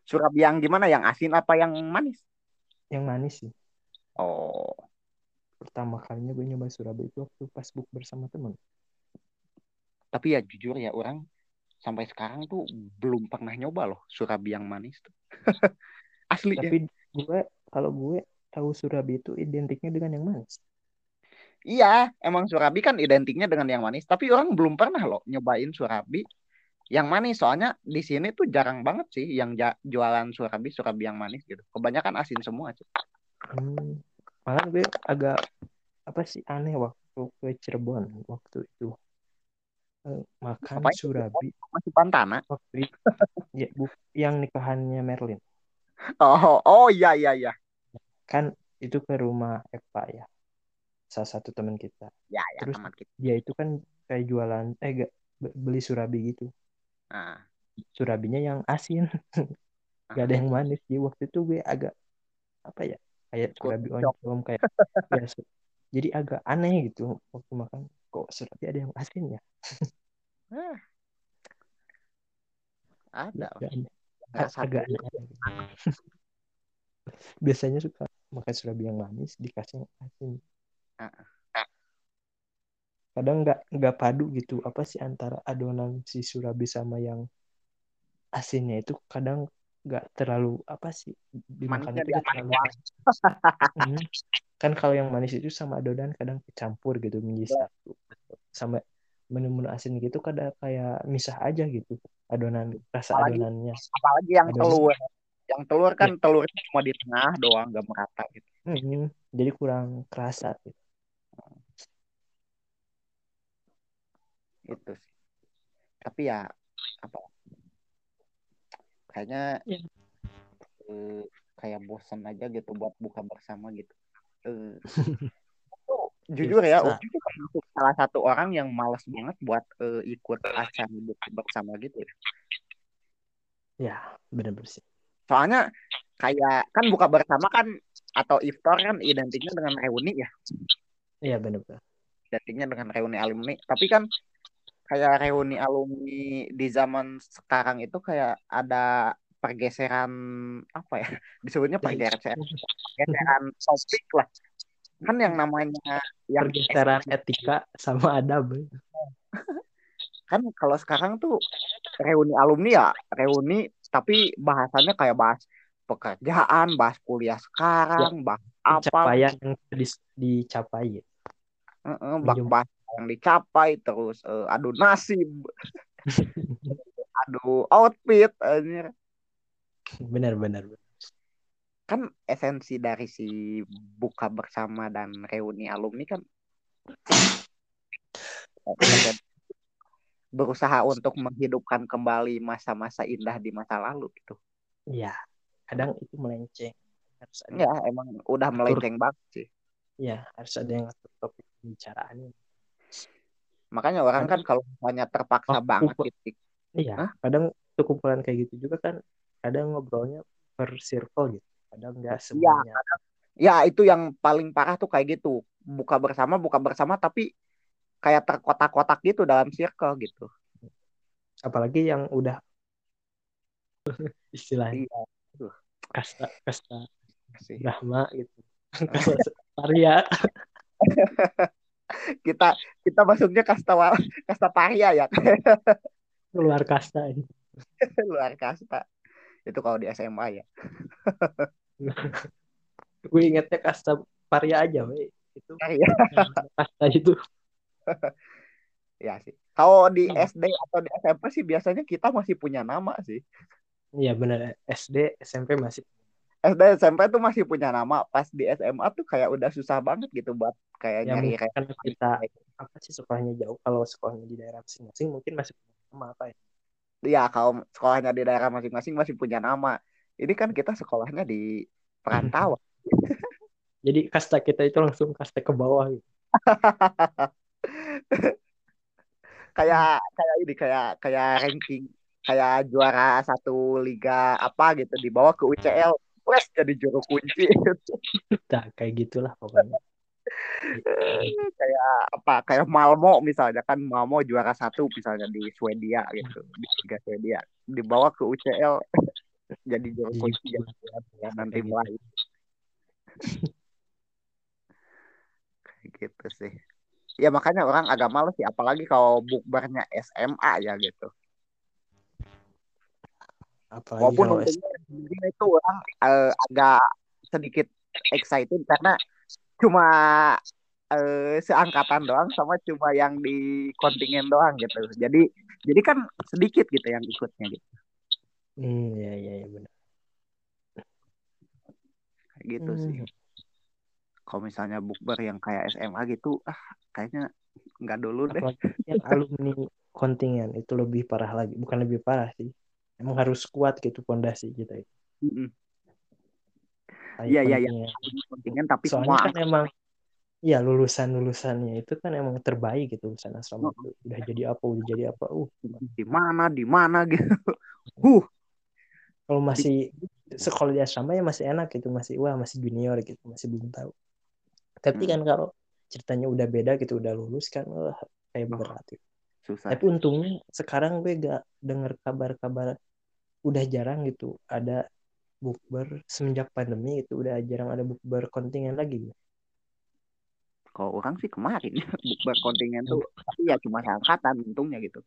surabi yang gimana? Yang asin apa yang manis? Yang manis sih. oh. Pertama kalinya gue nyoba Surabaya itu waktu pas bukber sama temen. tapi ya jujur ya orang sampai sekarang tuh belum pernah nyoba loh surabi yang manis tuh. Asli ya. Tapi gue kalau gue tahu Surabaya itu identiknya dengan yang manis. iya emang surabi kan identiknya dengan yang manis. Tapi orang belum pernah loh nyobain surabi yang manis soalnya di sini tuh jarang banget sih yang jualan surabi surabi yang manis gitu. Kebanyakan asin semua sih Hmm. Malah gue agak apa sih aneh waktu ke Cirebon waktu itu. Eh, makan Ngapain? Surabi. Masih pantana? Waktu itu ya bu yang nikahannya Merlin. Oh oh iya iya iya. Kan itu ke rumah Eva ya. Salah satu teman kita. Ya ya Terus- teman kita. dia itu kan kayak jualan eh gak beli Surabi gitu nah, Surabinya yang asin. Gak ada yang manis. Jadi waktu itu gue agak apa ya kayak Surabi oncom kayak ya, jadi agak aneh gitu waktu makan. Kok Surabi ada yang asin ya? Ah. ada. Agak aneh. Biasanya suka makan Surabi yang manis dikasih yang asin. Ah. Kadang nggak nggak padu gitu. Apa sih antara adonan si Surabi sama yang asinnya itu kadang nggak terlalu apa sih dimakan itu nggak terlalu Hmm. kan kalau yang manis itu sama adonan kadang kecampur gitu menjadi satu. Sama menu-menu asin gitu kada kayak misah aja gitu adonan rasa Apalagi- adonannya. apalagi yang Adonan. telur. yang telur kan telurnya cuma di tengah doang gak merata gitu. Mm-mm. jadi kurang kerasa gitu. Itu sih. Tapi ya apa kayaknya Ya. eh, kayak bosan aja gitu buat buka bersama gitu. Eh, itu jujur ya Bisa. Uji tuh termasuk salah satu orang yang malas banget buat eh, ikut acara buka bersama gitu ya. Ya bener-bener sih. Soalnya kayak kan buka bersama kan atau iftar kan identiknya dengan reuni ya. Iya bener-bener. Identiknya dengan reuni alumni. Tapi kan kayak reuni alumni di zaman sekarang itu kayak ada pergeseran apa ya disebutnya pergeseran pergeseran topik lah. Kan yang namanya yang pergeseran etika sama adab. Kan kalau sekarang tuh reuni alumni ya reuni tapi bahasannya kayak bahas pekerjaan bahas kuliah sekarang bahas apa. yang dicapai. Bak Menjum- bahas yang dicapai terus eh, adu nasib adu outfit anjir. bener-bener kan esensi dari si buka bersama dan reuni alumni kan berusaha untuk menghidupkan kembali masa-masa indah di masa lalu gitu. Iya, kadang itu melenceng. Harus ada, Ya emang udah melenceng banget sih. ya, harus ada yang ngatur topik pembicaraannya. Makanya orang kan kalau misalnya terpaksa Oh, banget gitu. Iya, Hah? kadang untuk kumpulan kayak gitu juga kan, kadang ngobrolnya per circle gitu. Kadang nggak Iya, semuanya. Ya itu yang paling parah tuh kayak gitu. Buka bersama, buka bersama tapi kayak terkotak-kotak gitu dalam circle gitu. Apalagi yang udah istilahnya Iya kasta kasta sih. Brahma gitu. Kasta Arya. Kita kita masuknya kasta kasta paria ya. luar kasta ini. Luar kasta. Itu kalau di SMA ya. Gue ingetnya kasta Paria aja, we. Itu Paria. kasta itu. Ya sih. Kalau di Hmm. SD atau di SMP sih biasanya kita masih punya nama sih. Iya benar. SD, SMP masih SD SMP tuh masih punya nama. Pas di SMA tuh kayak udah susah banget gitu buat kayak ya nyari karena kita apa sih sekolahnya jauh kalau sekolahnya di daerah masing-masing mungkin masih punya nama apa ya Ya kalau sekolahnya di daerah masing-masing masih punya nama. Ini kan kita sekolahnya di perantauan. jadi kasta kita itu langsung kasta ke bawah gitu kayak kayak ini kayak kayak ranking kayak juara satu liga apa gitu dibawa ke UCL plus jadi juru kunci. Nah kayak gitulah pokoknya. Kayak apa kayak Malmo misalnya kan Malmo juara satu misalnya di Swedia gitu di liga Swedia dibawa ke UCL jadi juru Jadi kunci juru jadi nanti kayak gitu. mulai kayak gitu sih. Ya makanya orang agak males sih apalagi kalau bukbernya SMA ya gitu apalagi Walaupun kalau untungnya itu orang eh, agak sedikit excited karena cuma eh, seangkatan doang sama cuma yang di kontingen doang gitu. Jadi jadi kan sedikit gitu yang ikutnya gitu. hmm ya ya ya benar Kayak gitu sih. Hmm. Kalau misalnya bukber yang kayak SMA gitu, ah kayaknya nggak dulu deh. apalagi yang alumni kontingen itu lebih parah lagi bukan lebih parah sih emang harus kuat gitu pondasi kita itu Iya iya iya. tapi soalnya semua kan emang Iya lulusan lulusannya itu kan emang terbaik gitu lulusan asrama itu udah jadi apa udah jadi apa uh di mana di mana gitu. Huh, kalau masih sekolah di asrama ya masih enak gitu masih wah masih junior gitu masih belum tahu tapi Hmm. kan kalau ceritanya udah beda gitu udah lulus kan wah kayak Oh. berat gitu. Susah. tapi untungnya sekarang gue gak denger kabar-kabar udah jarang gitu ada bukber semenjak pandemi itu udah jarang ada bukber kontingen lagi gitu. Kalau orang sih kemarin bukber kontingen tuh tapi ya cuma seangkatan untungnya gitu.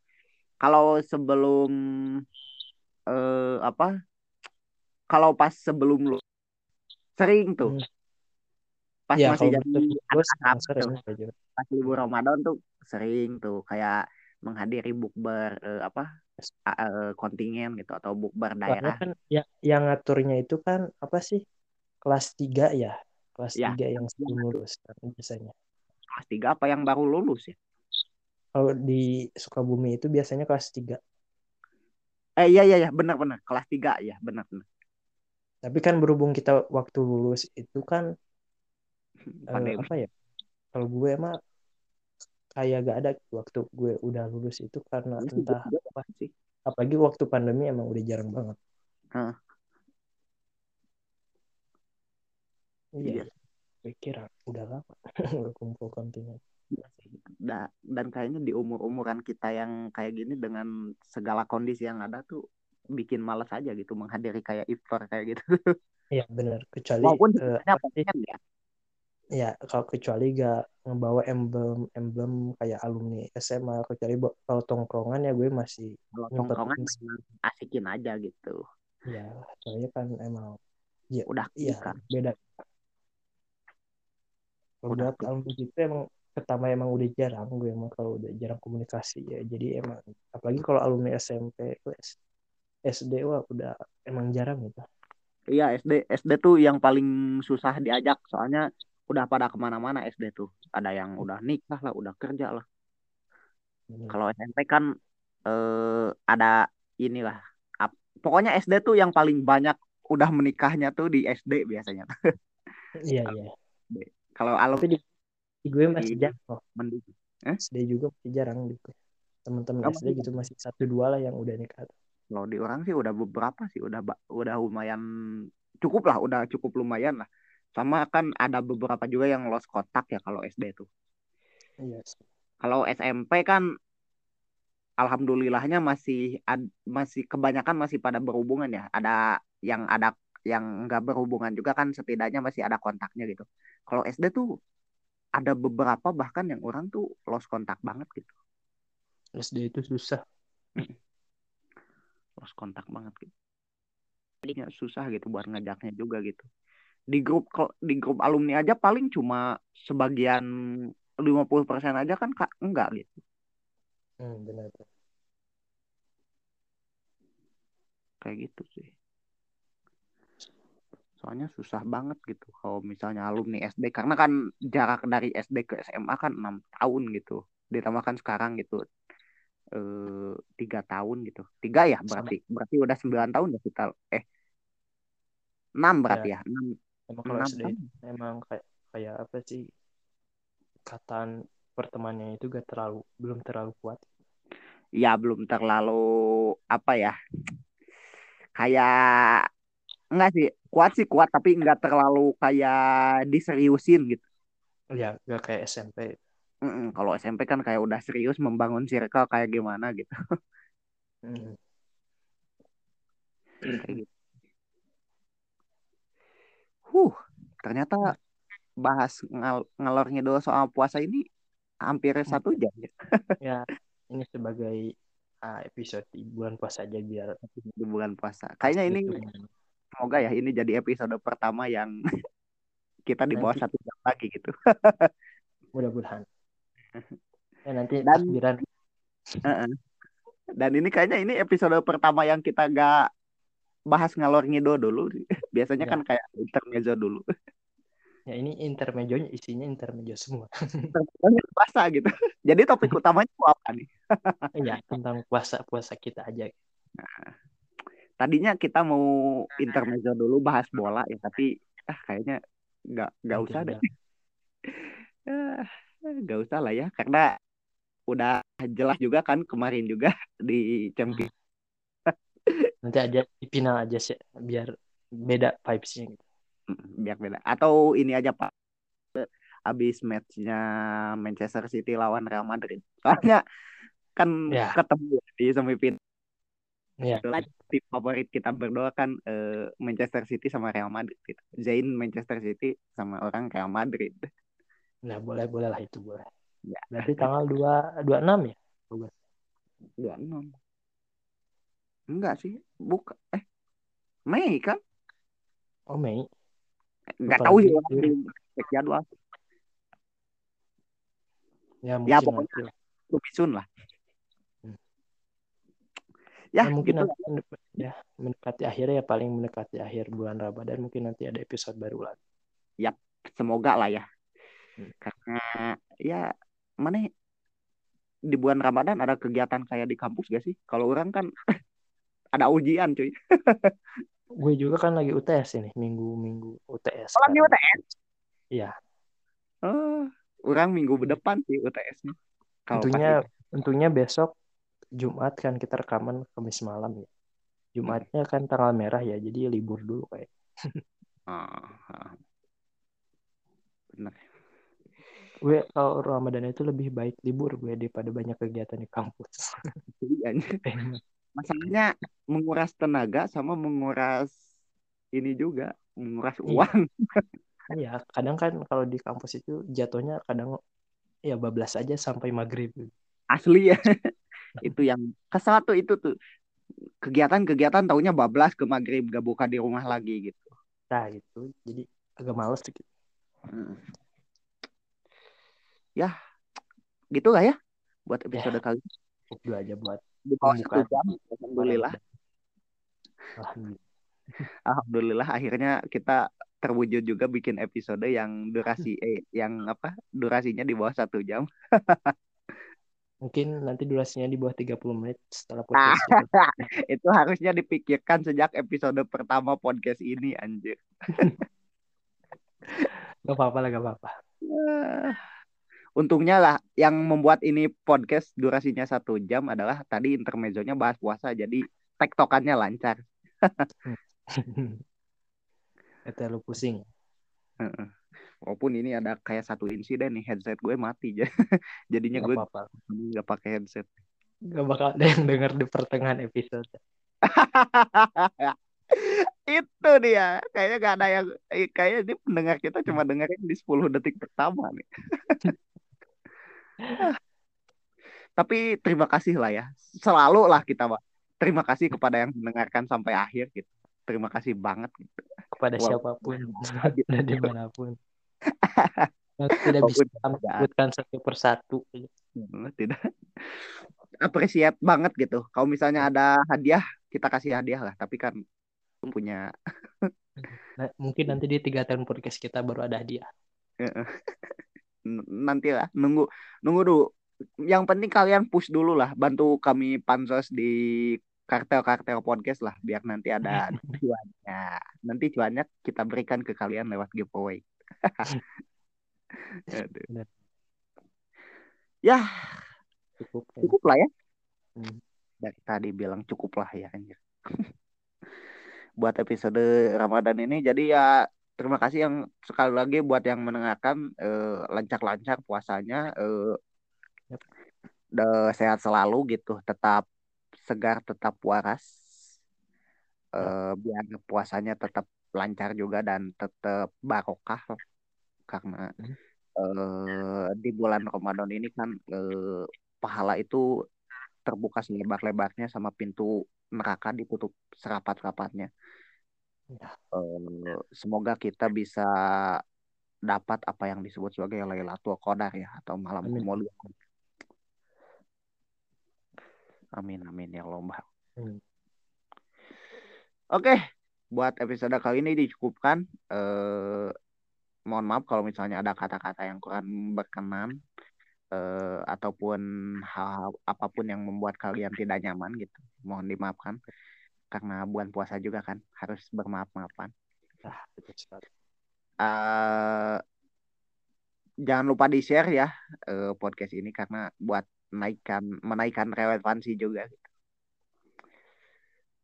Kalau sebelum eh apa? Kalau pas sebelum lu sering tuh. Hmm. Pas ya masih jadi anak-anak pas libur Ramadan tuh sering tuh kayak menghadiri bukber eh, apa eh, kontingen gitu atau bukber daerah. kan ya, yang ngaturnya itu kan apa sih? Kelas 3 ya. Kelas Ya. 3 yang sebelum lulus kan biasanya. Kelas tiga apa yang baru lulus ya? Kalau di Sukabumi itu biasanya kelas 3. Eh iya iya iya benar-benar kelas tiga ya benar-benar. Tapi kan berhubung kita waktu lulus itu kan Pandemi. apa ya? Kalau gue mah kayak gak ada waktu gue udah lulus itu karena sih, entah juga apa. sih. Apalagi waktu pandemi emang udah jarang banget. Hah. Iya, Iya. Gue kira udah lama nggak kumpul kontingen. Iya. Da- dan kayaknya di umur-umuran kita yang kayak gini dengan segala kondisi yang ada tuh bikin males aja gitu menghadiri kayak iftar kayak gitu. Iya benar. Kecuali Walaupun apa pengen ya. Ya kalau kecuali gak ngebawa emblem emblem kayak alumni SMA. Kecuali kalau tongkrongan ya gue masih Kalau tongkrongan asikin aja gitu. Ya soalnya kan emang ya Udah iya kan. beda. Kalau Udah alumni gitu emang pertama emang udah jarang gue emang kalau udah jarang komunikasi ya. Jadi emang apalagi kalau alumni SMP, SD wah udah emang jarang gitu. Iya SD SD tuh yang paling susah diajak soalnya udah pada ke mana-mana SD tuh. Ada yang udah nikah lah, udah kerja lah. Bener. Kalau SMP kan eh, ada inilah. ap- Pokoknya SD tuh yang paling banyak udah menikahnya tuh di SD biasanya. Iya iya. Kalau Tapi di, di gue masih Iya. jarang loh. mending. Eh? SD juga masih jarang gitu. Teman-teman SD gitu masih satu dua lah yang udah nikah. Kalau di orang sih udah beberapa sih, udah udah lumayan cukup lah, udah cukup lumayan lah. Sama kan ada beberapa juga yang lost kontak ya kalau SD tuh. Sih. Kalau SMP kan alhamdulillahnya masih ad- masih kebanyakan masih pada berhubungan ya. Ada yang ada yang nggak berhubungan juga kan setidaknya masih ada kontaknya gitu. Kalau SD tuh ada beberapa bahkan yang orang tuh lost kontak banget gitu. SD itu susah. Lost kontak banget gitu. Jadinya susah gitu buat ngajaknya juga gitu. Di grup di grup alumni aja paling cuma sebagian 50% aja kan Kak enggak gitu. Hmm, benar. Kayak gitu sih. Soalnya susah banget gitu kalau misalnya alumni SD karena kan jarak dari SD ke SMA kan enam tahun gitu. Ditambah kan sekarang gitu eh tiga tahun gitu. Tiga ya berarti berarti udah sembilan tahun ya kita eh enam berarti ya enam Emang kalau SD emang kayak kayak apa sih? Ikatan pertemanannya itu gak terlalu belum terlalu kuat. Ya belum terlalu apa ya kayak enggak sih kuat sih kuat tapi enggak terlalu kayak diseriusin gitu. Ya, gak kayak SMP. Mm-mm, kalau SMP kan kayak udah serius membangun circle kayak gimana gitu. Hmm. Kayak gitu. Huh, ternyata bahas ngal ngalor ngidul soal puasa ini hampir satu jam ya Ya, ini sebagai ah, episode di bulan puasa aja biar di bulan puasa. Kayaknya ini semoga ya ini jadi episode pertama yang kita di bawah Nanti. satu jam lagi gitu. mudah-mudahan. Ya nanti Dan- takbiran Heeh. Dan ini kayaknya ini episode pertama yang kita gak bahas ngalor ngidul dulu. Biasanya Ya. kan kayak intermezzo dulu. ya ini intermezzonya isinya intermezzo semua. Puasa gitu. Jadi topik utamanya apa nih? ya tentang puasa puasa kita aja. Tadinya kita mau intermezzo dulu bahas bola ya, tapi ah kayaknya nggak nggak usah deh. Ah, nggak usah lah ya, karena udah jelas juga kan kemarin juga di Champions. Nanti aja di final aja sih biar beda vibes-nya gitu. Biar beda. Atau ini aja Pak, habis matchnya Manchester City lawan Real Madrid. Soalnya kan Ya. ketemu di semifinal. Ya. Tim favorit kita berdua kan eh, Manchester City sama Real Madrid. Gitu. Zain Manchester City sama orang Real Madrid. Nah, boleh boleh lah itu boleh. Ya. Berarti tanggal 2 26 ya? Dua enam. Enggak sih, buka. Eh, Mei kan? Oh, Mei. Enggak Lupa tahu sih cek jadwal. Ya, Ya, mungkin pokoknya- nanti. Lebih soon lah. Ya, Nah, mungkin gitu. nanti ya mendekati akhir ya paling mendekati akhir bulan Ramadan mungkin nanti ada episode baru lagi. Semoga lah ya. Hmm. Karena ya mana di bulan Ramadan ada kegiatan kayak di kampus gak sih? Kalau orang kan ada ujian cuy. Gue juga kan lagi UTS ini minggu-minggu UTS. Oh, lagi kan. UTS? Iya. Oh, orang minggu depan sih UTS-nya. Tentunya tentunya besok Jumat kan kita rekaman Kamis malam ya. Jumatnya kan tanggal merah ya, jadi libur dulu kayak. Ah, ah. Bener. Gue kalau Ramadan itu lebih baik libur gue daripada banyak kegiatan di kampus. Iya, Masalahnya menguras tenaga sama menguras ini juga, menguras Iya. uang. Iya, kadang kan kalau di kampus itu jatuhnya kadang ya bablas aja sampai maghrib. Asli ya. itu yang kesel tuh itu tuh. Kegiatan-kegiatan taunya bablas ke maghrib gak buka di rumah lagi gitu. Nah gitu, jadi agak males gitu. Hmm. Ya, gitu lah ya buat episode kali ini. Cukup dulu aja buat Di bawah satu jam, alhamdulillah. Alhamdulillah. Akhirnya kita terwujud juga bikin episode yang durasi eh yang apa durasinya di bawah satu jam. Mungkin nanti durasinya di bawah 30 menit setelah Ah. podcast. Itu harusnya dipikirkan sejak episode pertama podcast ini anjir. Gak apa-apa lah, gak apa-apa. Untungnya lah yang membuat ini podcast durasinya satu jam adalah tadi intermezzonya bahas puasa jadi tektokannya lancar. Kata lu pusing. Walaupun ini ada kayak satu insiden nih headset gue mati jadinya Gak gue apa-apa. nggak pakai headset. Gak bakal ada yang denger di pertengahan episode. itu dia kayaknya gak ada yang eh, kayaknya ini pendengar kita cuma dengerin di 10 detik pertama nih tapi terima kasih lah ya selalu lah kita Pak terima kasih kepada yang mendengarkan sampai akhir gitu terima kasih banget gitu. Kepada Wow. siapa pun dan di mana pun. Tidak bisa kami sebutkan satu persatu. Hmm, tidak appreciate banget gitu kalau misalnya ada hadiah kita kasih hadiah lah tapi kan punya Nah, mungkin nanti di tiga tahun podcast kita baru ada hadiah. Nanti lah nunggu nunggu dulu yang penting kalian push dulu lah bantu kami pansos di kartel-kartel podcast lah biar nanti ada cuannya nanti cuannya kita berikan ke kalian lewat giveaway Aduh. Ya Cukup. ya. cukup lah ya Hmm. dari tadi bilang cukup lah ya anjir buat episode Ramadan ini jadi ya terima kasih yang sekali lagi buat yang mendengarkan eh, lancar-lancar puasanya eh, de- sehat selalu gitu tetap segar tetap waras Eh, biar puasanya tetap lancar juga dan tetap barokah karena Hmm. eh, di bulan Ramadan ini kan eh, pahala itu terbuka selebar-lebarnya sama pintu neraka ditutup serapat-rapatnya. Ya. Eh, semoga kita bisa dapat apa yang disebut sebagai Lailatul Qadar ya atau malam kemuliaan. Amin amin ya Allah. Hmm. Oke, buat episode kali ini dicukupkan. Eh, mohon maaf kalau misalnya ada kata-kata yang kurang berkenan eh, ataupun hal apa pun yang membuat kalian tidak nyaman gitu. Mohon dimaafkan karena bulan puasa juga kan harus bermaaf-maafan. Ah. Eh, jangan lupa di share ya eh, podcast ini karena buat menaikkan menaikkan relevansi juga.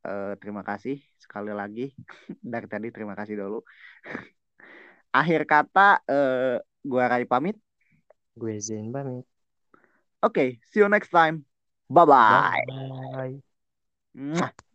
Eh, terima kasih sekali lagi dari tadi terima kasih dulu. Akhir kata eh, gua Rai pamit. Gue Zain pamit. Oke, see you next time. Bye bye. Bye. Mwah.